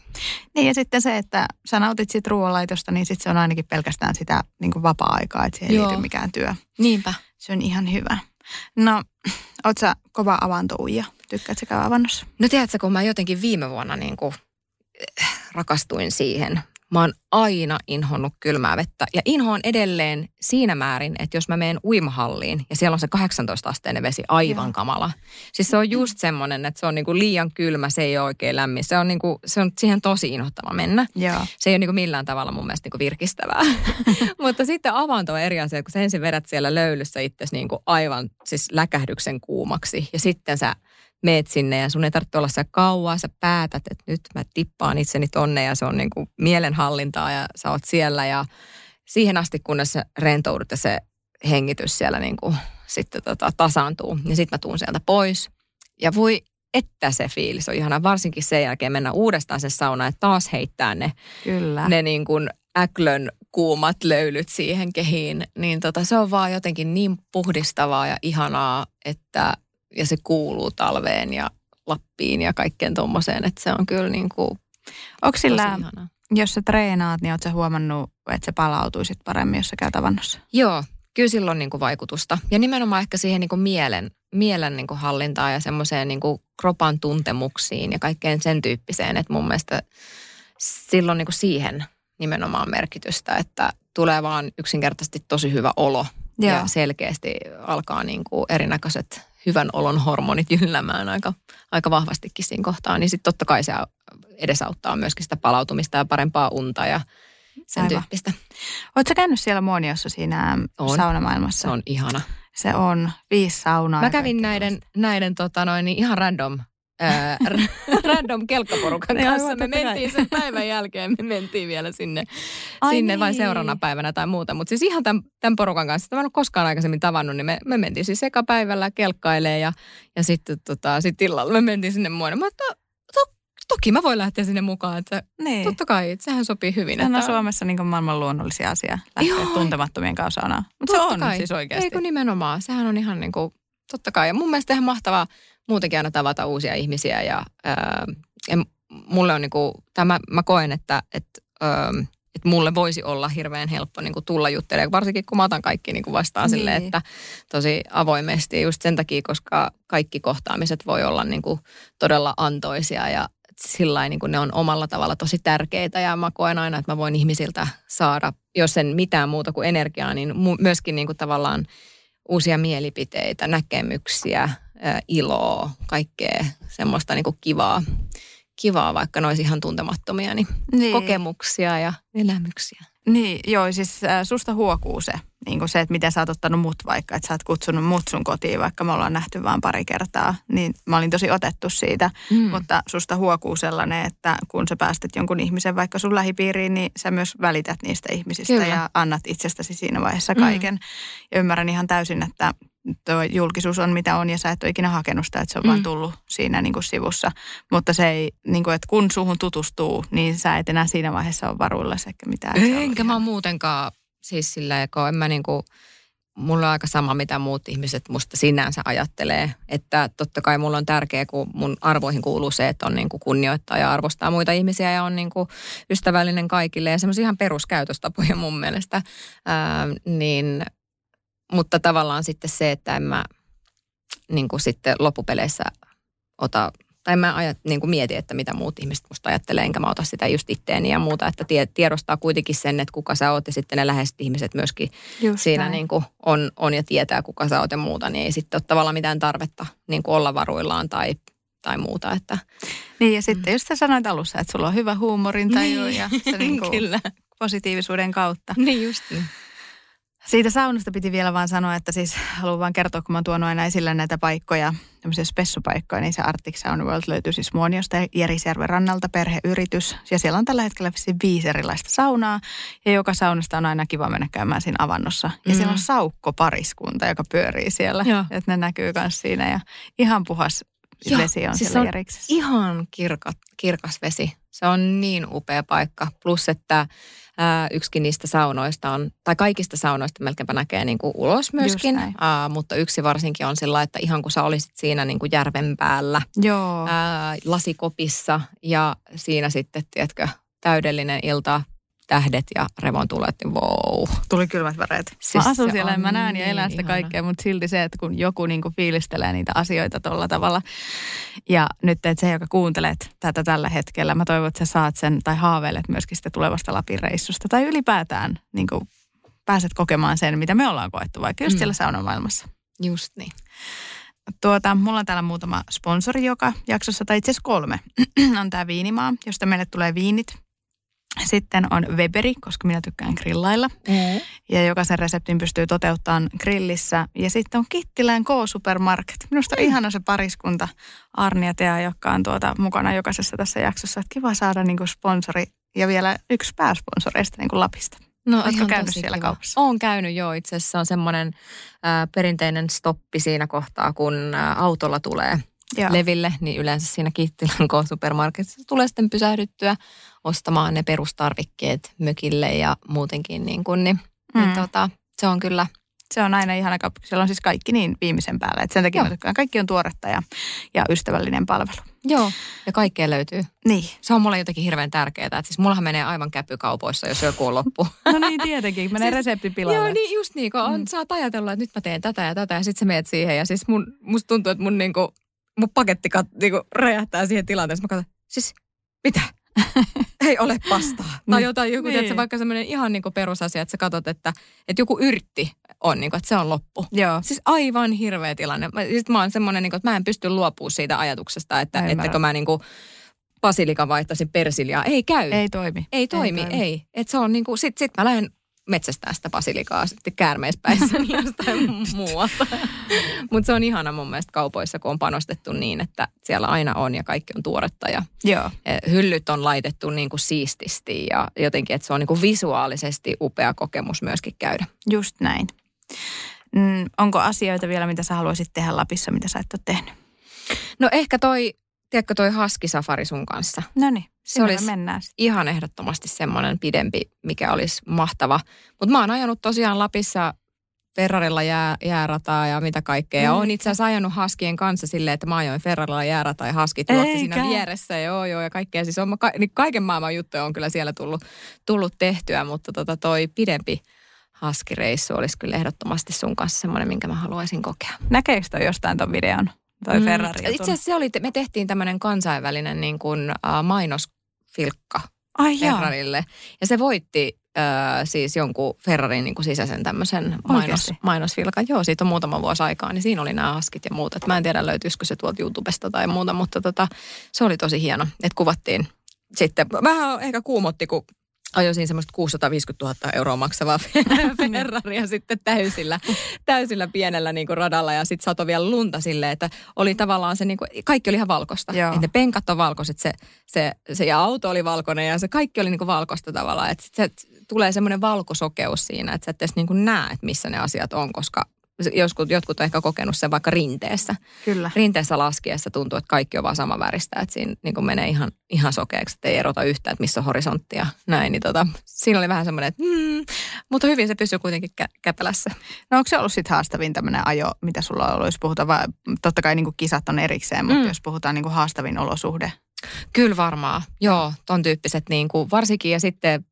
S2: Niin ja sitten se, että sä nautit siitä ruoanlaitosta, niin sitten se on ainakin pelkästään sitä niin kuin vapaa-aikaa, että siihen ei liity mikään työ.
S3: Niinpä.
S2: Se on ihan hyvä. No, oot sä kova avantouija? Tykkäätkö sä käydä avannossa?
S3: No tiedätkö, kun mä jotenkin viime vuonna niin kuin, eh, rakastuin siihen. Mä oon aina inhonnut kylmää vettä ja inhoon edelleen siinä määrin, että jos mä menen uimahalliin ja siellä on se 18-asteinen vesi aivan
S2: Joo.
S3: kamala. Siis se on just semmoinen, että se on niin kuin liian kylmä, se ei ole oikein lämmin. Se on, niin kuin, se on siihen tosi inhottava mennä.
S2: Joo.
S3: Se ei ole niin kuin millään tavalla mun mielestä niin kuin virkistävää. Mutta sitten avanto on eri asia, kun sä ensin vedät siellä löylyssä itse niin kuin aivan siis läkähdyksen kuumaksi. Ja sitten sä meet sinne ja sun ei tarvitse olla siellä kauaa. Sä päätät, että nyt mä tippaan itseni tonne ja se on niin kuin mielenhallintaa ja sä oot siellä. Ja siihen asti, kunnes sä rentoudut ja se hengitys siellä niin kuin sitten tota tasaantuu. Ja sitten mä tuun sieltä pois. Ja voi että se fiilis on ihana, varsinkin sen jälkeen mennä uudestaan sen saunaan ja taas heittää ne
S2: Kyllä.
S3: ne niin kuin äklön kuumat löylyt siihen kehiin, niin tota, se on vaan jotenkin niin puhdistavaa ja ihanaa, että ja se kuuluu talveen ja Lappiin ja kaikkeen tuommoiseen, että se on kyllä niin kuin
S2: Onko sillä. Jos sä treenaat, niin oot sä huomannut, että sä palautuisit paremmin, jos sä käyt avannossa?
S3: Joo, kyllä sillä on niin kuin vaikutusta. Ja nimenomaan ehkä siihen niin kuin mielen, mielen niin kuin hallintaan ja semmoiseen niin kuin kropan tuntemuksiin ja kaikkeen sen tyyppiseen, että mun mielestä silloin niin kuin siihen nimenomaan merkitystä, että tulee vaan yksinkertaisesti tosi hyvä olo
S2: Joo.
S3: ja selkeästi alkaa niin kuin erinäköiset hyvän olon hormonit jyllämään aika, aika vahvastikin siinä kohtaa, niin sitten totta kai se edesauttaa myöskin sitä palautumista ja parempaa unta ja sen
S2: Aivan.
S3: tyyppistä.
S2: Oot sä käynyt siellä Muoniossa siinä
S3: On.
S2: saunamaailmassa?
S3: Se on ihana.
S2: Se on viisi saunaa.
S3: Mä kävin näiden, näin tota noin, niin ihan random, ää, random kelkkaporukan kanssa. Me mentiin sen päivän jälkeen, me mentiin vielä sinne,
S2: Ai
S3: sinne vain
S2: niin.
S3: seuraavana päivänä tai muuta. Mutta siis ihan tämän, tämän porukan kanssa, että mä en ole koskaan aikaisemmin tavannut, niin me, me mentiin siis eka päivällä kelkkailemaan ja, ja sitten tota, sit illalla me mentiin sinne muodoon. Mä että to, toki mä voin lähteä sinne mukaan, että
S2: Niin.
S3: totta kai, että sehän sopii hyvin.
S2: Sehän on
S3: että,
S2: Suomessa niin maailman luonnollisia asia lähteä
S3: Joo.
S2: tuntemattomien kanssa. Mutta se on
S3: kai.
S2: siis oikeasti.
S3: Eikö nimenomaan, sehän on ihan niin kuin, totta kai. Ja mun mielestä ihan mahtavaa muutenkin aina tavata uusia ihmisiä ja, ää, ja mulle on niin kuin, tämä, mä koen, että, että, ää, että mulle voisi olla hirveän helppo niin kuin tulla juttelemaan, varsinkin kun mä otan kaikki niin kuin vastaan
S2: Niin.
S3: silleen, että tosi avoimesti just sen takia, koska kaikki kohtaamiset voi olla niin kuin todella antoisia ja sillä niin kuin ne on omalla tavalla tosi tärkeitä ja mä koen aina, että mä voin ihmisiltä saada, jos en mitään muuta kuin energiaa, niin myöskin niin kuin tavallaan uusia mielipiteitä, näkemyksiä, iloa, kaikkea semmoista niin kuin kivaa, kivaa, vaikka ne olisi ihan tuntemattomia, niin,
S2: Niin.
S3: kokemuksia ja elämyksiä.
S2: Niin, joo, siis äh, susta huokuu se, niin kuin se, että miten sä oot ottanut mut vaikka, että sä oot kutsunut mut sun kotiin, vaikka me ollaan nähty vaan pari kertaa, niin mä olin tosi otettu siitä,
S3: Mm.
S2: mm. mutta susta huokuu sellainen, että kun sä päästet jonkun ihmisen vaikka sun lähipiiriin, niin sä myös välität niistä ihmisistä
S3: Kyllä.
S2: ja annat itsestäsi siinä vaiheessa
S3: Mm.
S2: kaiken. Ja ymmärrän ihan täysin, että tuo julkisuus on mitä on ja sä et ole ikinä hakenut sitä, että se on mm.
S3: Mm.
S2: vaan tullut siinä niin kuin sivussa. Mutta se ei, niin kuin, että kun suhun tutustuu, niin sä et enää siinä vaiheessa ole varuilla sekä mitään.
S3: Enkä mä muutenkaan siis sillä kun en mä niinku, mulla on aika sama, mitä muut ihmiset musta sinänsä ajattelee. Että totta kai mulla on tärkeää, kun mun arvoihin kuuluu se, että on niinku kunnioittaa ja arvostaa muita ihmisiä ja on niinku ystävällinen kaikille ja semmoisia ihan peruskäytöstapoja mun mielestä. Ää, niin, mutta tavallaan sitten se, että en mä niinku sitten loppupeleissä ota tai mä ajat, niin kuin mietin, että mitä muut ihmiset musta ajattelee, enkä mä ota sitä just itteeni ja muuta, että tie, tiedostaa kuitenkin sen, että kuka sä oot ja sitten ne läheiset ihmiset myöskin
S2: Just
S3: siinä
S2: näin.
S3: niin kuin on, on ja tietää, kuka sä oot ja muuta, niin ei sitten ole tavallaan mitään tarvetta niin kuin olla varuillaan tai, tai muuta. Että,
S2: Niin ja sitten just sä sanoit alussa, että sulla on hyvä huumorintaju
S3: Niin.
S2: ja se niinku
S3: Kyllä.
S2: positiivisuuden kautta.
S3: Niin just niin.
S2: Siitä saunasta piti vielä vaan sanoa, että siis haluan vaan kertoa, kun mä oon tuonut aina esille näitä paikkoja, tämmöisiä spessupaikkoja, niin se Arctic Sauna World löytyy siis Muoniosta ja Järisjärven rannalta perheyritys. Ja siellä on tällä hetkellä viisi erilaista saunaa ja joka saunasta on aina kiva mennä käymään siinä avannossa. Ja
S3: Mm.
S2: siellä on saukko-pariskunta, joka pyörii siellä, että ne näkyy myös siinä ja ihan puhas
S3: Joo,
S2: vesi on
S3: siis
S2: siellä
S3: on
S2: Järiksessä.
S3: Ihan kirkat, kirkas vesi. Se on niin upea paikka. Plus, että ää, yksikin niistä saunoista on, tai kaikista saunoista melkeinpä näkee niin kuin ulos myöskin. Ää, mutta yksi varsinkin on sillä, että ihan kun sä olisit siinä niin kuin järven päällä,
S2: Joo.
S3: ää, lasikopissa ja siinä sitten, tiedätkö, täydellinen ilta, tähdet ja revontulet, niin wow.
S2: Tuli kylmät väreet.
S3: Siis
S2: mä asun siellä ja mä näen ja
S3: niin
S2: elän sitä
S3: ihana.
S2: kaikkea, mutta silti se, että kun joku niinku fiilistelee niitä asioita tuolla tavalla. Ja nyt että se, joka kuuntelet tätä tällä hetkellä, mä toivon, että sä saat sen tai haaveilet myöskin sitä tulevasta Lapin reissusta. Tai ylipäätään niinku, pääset kokemaan sen, mitä me ollaan koettu, vaikka just
S3: Mm.
S2: siellä saunamaailmassa.
S3: Just niin.
S2: Tuota, mulla on täällä muutama sponsori joka jaksossa, tai itse asiassa kolme. on tämä Viinimaa, josta meille tulee viinit. Sitten on Weberi, koska minä tykkään grillailla.
S3: Mm.
S2: Ja jokaisen reseptin pystyy toteuttamaan grillissä. Ja sitten on Kittilän K-Supermarket. Minusta on ihana se pariskunta Arni ja Tea, jotka on tuota mukana jokaisessa tässä jaksossa. Että kiva saada niinku sponsori ja vielä yksi pääsponsoreista niinku Lapista.
S3: No, ihan
S2: käynyt siellä
S3: kiva.
S2: kaupassa?
S3: Olen käynyt joo. Itse asiassa se on semmoinen äh, perinteinen stoppi siinä kohtaa, kun äh, autolla tulee
S2: Joo.
S3: leville, niin yleensä siinä Kittilän K-supermarketissa tulee sitten pysähdyttyä ostamaan ne perustarvikkeet mökille ja muutenkin niin kuin, niin, mm. niin tota, se on kyllä,
S2: Se on aina ihana kauppa. Siellä on siis kaikki niin viimeisen päälle. Et sen takia
S3: Joo.
S2: mä. Kaikki on tuoretta ja, ja ystävällinen palvelu.
S3: joo, ja kaikkea löytyy.
S2: Niin.
S3: Se on mulle jotenkin hirveän tärkeää, että siis mullahan menee aivan käpykaupoissa, jos joku on loppu.
S2: No niin, tietenkin. Menee
S3: Siis-
S2: resepti pilalle.
S3: Joo, niin just niin, kun on,
S2: Mm.
S3: saat ajatella, että nyt mä teen tätä ja tätä ja sitten sä meet siihen ja siis mun, musta tuntuu, että mun niinku, mun paketti kat, niinku räjähtää siihen tilanteeseen. Mä katson, siis mitä? Ei ole pastaa. Tai
S2: Niin.
S3: jotain, joku,
S2: Niin.
S3: tiedätkö, vaikka semmoinen ihan niinku perusasia, että sä katsot, että, että joku yrtti on, niinku, että se on loppu.
S2: Joo.
S3: Siis aivan hirveä tilanne. Mä, sit mä oon semmoinen, niinku, että mä en pysty luopumaan siitä ajatuksesta, että
S2: Mä ymmärrän.
S3: ettäkö mä niinku basilikan vaihtaisin persiljaa. Ei käy.
S2: Ei toimi.
S3: Ei toimi, ei.
S2: toimi.
S3: ei. Et se on niinku, sit, sit mä lähden metsästää sitä basilikaa sitten käärmeispäissä niin jostain muualta. Mutta se on ihana mun mielestä kaupoissa, kun on panostettu niin, että siellä aina on ja kaikki on tuoretta ja
S2: Joo.
S3: eh, hyllyt on laitettu niin kuin siististi ja jotenkin, että se on niin kuin visuaalisesti upea kokemus myöskin käydä.
S2: Just näin. Mm, onko asioita vielä, mitä sä haluaisit tehdä Lapissa, mitä sä et ole tehnyt?
S3: No ehkä toi, tiedätkö toi haskisafari sun kanssa?
S2: No niin,
S3: Se
S2: olisi... mennään
S3: ihan ehdottomasti semmoinen pidempi, mikä olisi mahtava. Mutta mä oon ajanut tosiaan Lapissa Ferrarilla jää, jäärataa ja mitä kaikkea. Ja oon itse asiassa ajanut haskien kanssa silleen, että mä ajoin Ferrarilla jäärataa ja haskit juoksi siinä vieressä. Joo, joo, ja kaikkea. Siis on, ka, niin kaiken maailman juttuja on kyllä siellä tullut, tullut tehtyä, mutta tota toi pidempi haskireissu olisi kyllä ehdottomasti sun kanssa semmoinen, minkä mä haluaisin kokea.
S2: Näkeekö toi jostain ton videon? Toi
S3: Mm,
S2: Ferrari
S3: Itse asiassa se oli, me tehtiin tämmöinen kansainvälinen niin kuin, uh, mainosfilkka
S2: Ai jaa.
S3: Ferrarille. Ja se voitti äh, siis jonkun Ferrarin niin kuin sisäisen tämmöisen mainos, mainosfilkan. Joo, siitä on muutama vuosi aikaa, niin siinä oli nämä askit ja muut. Et mä en tiedä löytyisikö se tuolta YouTubesta tai muuta, mutta tota, se oli tosi hieno, että kuvattiin sitten. Vähän ehkä kuumotti, kun ajoin siinä semmoista 650 000 euroa maksavaa Ferraria sitten täysillä, täysillä pienellä niin kuin radalla ja sitten satoi vielä lunta silleen, että oli tavallaan se niin kuin, kaikki oli ihan valkoista.
S2: Joo.
S3: Että ne penkat on valkoiset, se, se, se ja auto oli valkoinen ja se kaikki oli niin kuin valkoista tavallaan. Että sit se tulee semmoinen valkosokeus siinä, että sä et edes niin kuin näe, että missä ne asiat on, koska joskus, jotkut on ehkä kokenut sen vaikka rinteessä.
S2: Kyllä.
S3: Rinteessä laskiessa tuntuu, että kaikki on vaan sama väristä, että siinä niin kuin menee ihan, ihan sokeaksi, että ei erota yhtään, että missä on horisontti ja näin. Niin tota, siinä oli vähän semmoinen, että mm, mutta hyvin se pysyy kuitenkin kä- käpälässä.
S2: No onko se ollut sitten haastavin tämmöinen ajo, mitä sulla on ollut, jos puhutaan, vai, totta kai niin kuin kisat on erikseen, mutta
S3: Mm.
S2: jos puhutaan niin kuin haastavin olosuhde.
S3: Kyllä varmaan, joo, ton tyyppiset niin kuin, varsinkin ja sitten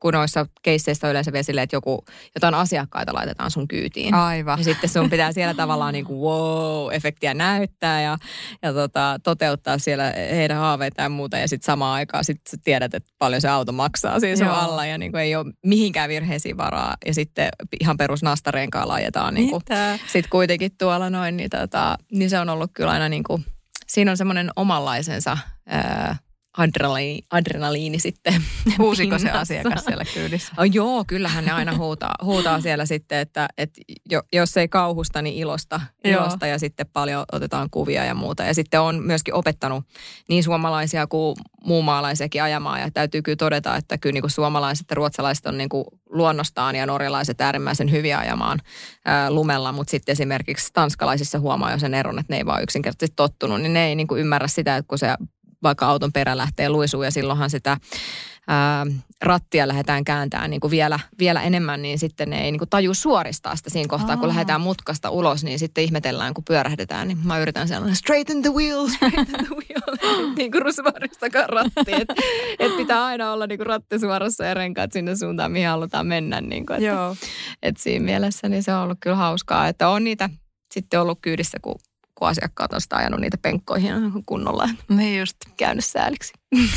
S3: kun noissa keisseissä on yleensä vielä silleen, että joku, jotain asiakkaita laitetaan sun kyytiin.
S2: Aivan.
S3: Ja sitten sun pitää siellä tavallaan niin kuin wow-efektiä näyttää ja, ja tota, toteuttaa siellä heidän haaveita ja muuta. Ja sitten samaan aikaan sit sä tiedät, että paljon se auto maksaa siinä sun
S2: Joo.
S3: alla ja niin kuin ei ole mihinkään virheisiin varaa. Ja sitten ihan perus nastareenkaan laitetaan niin kuin, sitten kuitenkin tuolla noin. Niin, tota, niin se on ollut kyllä aina niin kuin, siinä on semmoinen omanlaisensa ää, adrenaliini, adrenaliini sitten.
S2: Huusiko se asiakas siellä kyydissä?
S3: Oh, joo, kyllähän ne aina huutaa, huutaa siellä sitten, että, että jo, jos ei kauhusta, niin ilosta,
S2: Joo.
S3: ilosta ja sitten paljon otetaan kuvia ja muuta. Ja sitten on myöskin opettanut niin suomalaisia kuin muumaalaisiakin ajamaan ja täytyy kyllä todeta, että kyllä niin kuin suomalaiset ja ruotsalaiset on niin kuin luonnostaan ja norjalaiset äärimmäisen hyviä ajamaan ää, lumella, mutta sitten esimerkiksi tanskalaisissa huomaa jo sen eron, että ne ei vaan yksinkertaisesti tottunut, niin ne ei niin kuin ymmärrä sitä, että kun se vaikka auton perä lähtee luisuun ja silloinhan sitä ää, rattia lähdetään kääntämään niin kuin vielä, vielä enemmän, niin sitten ne ei niin kuin taju suoristaa sitä siinä kohtaa, kun
S2: Aa.
S3: lähdetään mutkasta ulos, niin sitten ihmetellään, kun pyörähdetään, niin mä yritän sellainen straighten the wheel, straighten the wheel, niin kuin rusvaristakaan ratti, että et pitää aina olla niin kuin ratti suorassa ja renkaat sinne suuntaan, mihin halutaan mennä, niin kuin, että,
S2: Joo.
S3: että siinä mielessä niin se on ollut kyllä hauskaa, että on niitä sitten ollut kyydissä, kun, kun asiakkaat on sitä ajanut niitä penkkoihin kunnolla,
S2: Niin just.
S3: käynyt sääliksi.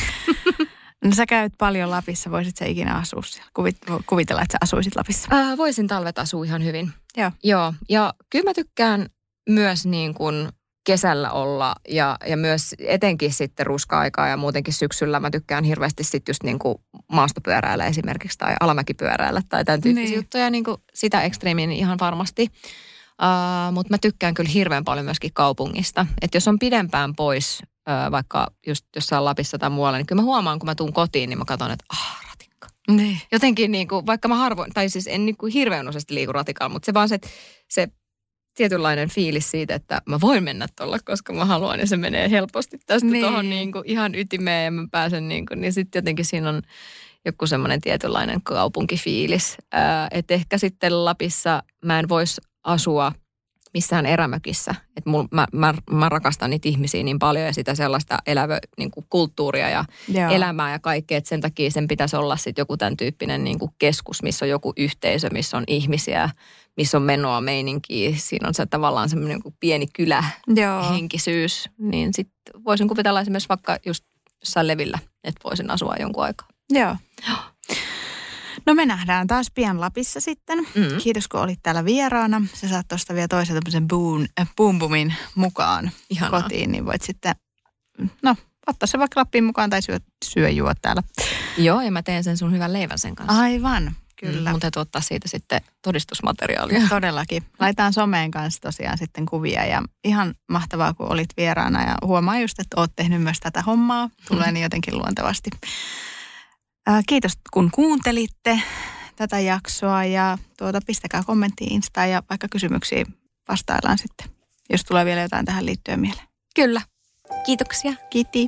S2: No sä käyt paljon Lapissa, voisit sä ikinä asua siellä? Kuvit, kuvitella, että sä asuisit Lapissa.
S3: Äh, voisin talvet asua ihan hyvin.
S2: Joo.
S3: Joo, ja kyllä mä tykkään myös niin kuin kesällä olla ja, ja myös etenkin sitten ruska-aikaa ja muutenkin syksyllä mä tykkään hirveästi sitten just niin kuin maastopyöräillä esimerkiksi tai alamäkipyöräillä tai tämän tyyppisiä
S2: Niin.
S3: juttuja, niin kuin sitä ekstreemiin ihan varmasti. Uh, Mutta mä tykkään kyllä hirveän paljon myöskin kaupungista. Että jos on pidempään pois, uh, vaikka just jossain Lapissa tai muualla, niin kyllä mä huomaan, kun mä tuun kotiin, niin mä katson, että ah, ratikka
S2: Niin.
S3: jotenkin niin kuin, vaikka mä harvoin, tai siis en niin kuin hirveän useasti liiku ratikalla, mutta se vaan se, se tietynlainen fiilis siitä, että mä voin mennä tuolla, koska mä haluan ja se menee helposti tästä
S2: Niin.
S3: tuohon niin kuin ihan ytimeen ja mä pääsen niin kuin, niin sitten jotenkin siinä on joku semmoinen tietynlainen kaupunkifiilis. Että ehkä sitten Lapissa mä en voisi asua missään erämökissä. Et mul, mä, mä, mä, rakastan niitä ihmisiä niin paljon ja sitä sellaista elävä niin kuin kulttuuria ja
S2: Joo.
S3: elämää ja kaikkea, että sen takia sen pitäisi olla sitten joku tämän tyyppinen niin kuin keskus, missä on joku yhteisö, missä on ihmisiä, missä on menoa meininkiä. Siinä on se tavallaan semmoinen niin pieni kylä
S2: Joo.
S3: henkisyys, niin sitten voisin kuvitella esimerkiksi vaikka just jossain levillä, että voisin asua jonkun aikaa.
S2: Joo. No me nähdään taas pian Lapissa sitten.
S3: Mm.
S2: Kiitos kun olit täällä vieraana. Sä saat tuosta vielä toisen tämmöisen boom, äh, boom boomin mukaan
S3: Ihanaa.
S2: kotiin, niin voit sitten, no ottaa se vaikka Lappiin mukaan tai syö, syö juo täällä.
S3: Joo, ja mä teen sen sun hyvän leivän sen kanssa.
S2: Aivan, Kyllä.
S3: Mutta täytyy ottaa siitä sitten todistusmateriaalia.
S2: Todellakin. Laitaan someen kanssa tosiaan sitten kuvia ja ihan mahtavaa, kun olit vieraana ja huomaa just, että oot tehnyt myös tätä hommaa. Tulee niin jotenkin luontevasti. Ää, Kiitos, kun kuuntelitte tätä jaksoa ja tuota, pistäkää kommentti Instaan ja vaikka kysymyksiä vastaillaan sitten, jos tulee vielä jotain tähän liittyen mieleen.
S3: Kyllä. Kiitoksia.
S2: Kiitti.